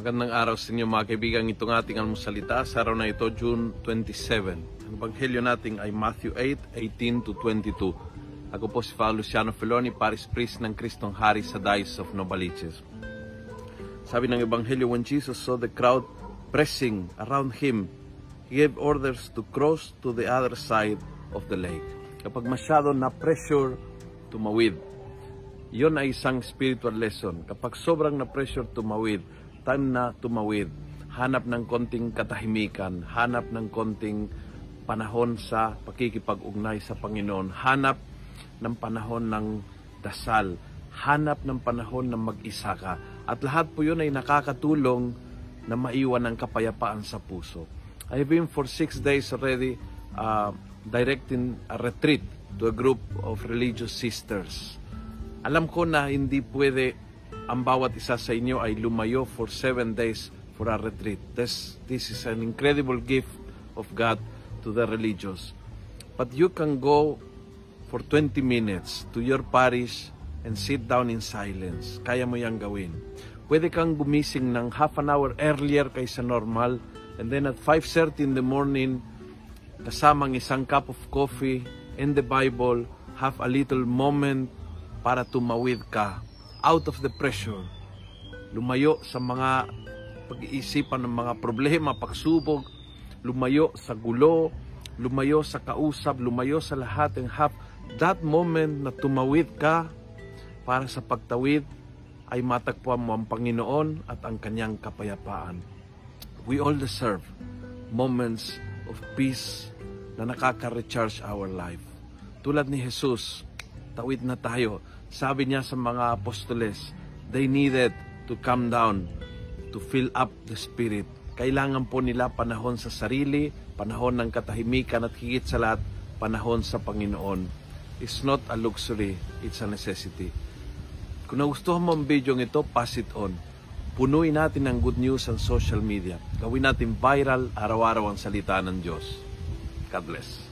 Magandang araw sa inyo mga kaibigan. Itong ating almusalita sa araw na ito, June 27. Ang ebanghelyo natin ay Matthew 8, 18 to 22. Ako po si Father Luciano Feloni, Paris Priest ng Kristong Hari sa Diocese of Novaliches. Sabi ng ebanghelyo, when Jesus saw the crowd pressing around him, he gave orders to cross to the other side of the lake. Kapag masyado na pressure, tumawid. Yon ay isang spiritual lesson. Kapag sobrang na pressure tumawid, time na tumawid, hanap ng konting katahimikan, hanap ng konting panahon sa pakikipag-ugnay sa Panginoon, hanap ng panahon ng dasal, hanap ng panahon ng mag-isa ka. At lahat po yun ay nakakatulong na maiwan ang kapayapaan sa puso. I've been for six days already uh, directing a retreat to a group of religious sisters. Alam ko na hindi pwede ang bawat isa sa inyo ay lumayo for seven days for a retreat. This, this is an incredible gift of God to the religious. But you can go for 20 minutes to your parish and sit down in silence. Kaya mo yang gawin. Pwede kang gumising ng half an hour earlier kaysa normal and then at 5.30 in the morning kasamang isang cup of coffee and the Bible, have a little moment para tumawid ka out of the pressure. Lumayo sa mga pag-iisipan ng mga problema, pagsubok, lumayo sa gulo, lumayo sa kausap, lumayo sa lahat and have that moment na tumawid ka para sa pagtawid ay matagpuan mo ang Panginoon at ang kanyang kapayapaan. We all deserve moments of peace na nakaka-recharge our life. Tulad ni Jesus, tawid na tayo. Sabi niya sa mga apostoles, they needed to come down to fill up the Spirit. Kailangan po nila panahon sa sarili, panahon ng katahimikan at higit sa lahat, panahon sa Panginoon. It's not a luxury, it's a necessity. Kung nagustuhan mo ang video ito, pass it on. Punuin natin ng good news ang social media. Gawin natin viral araw-araw ang salita ng Diyos. God bless.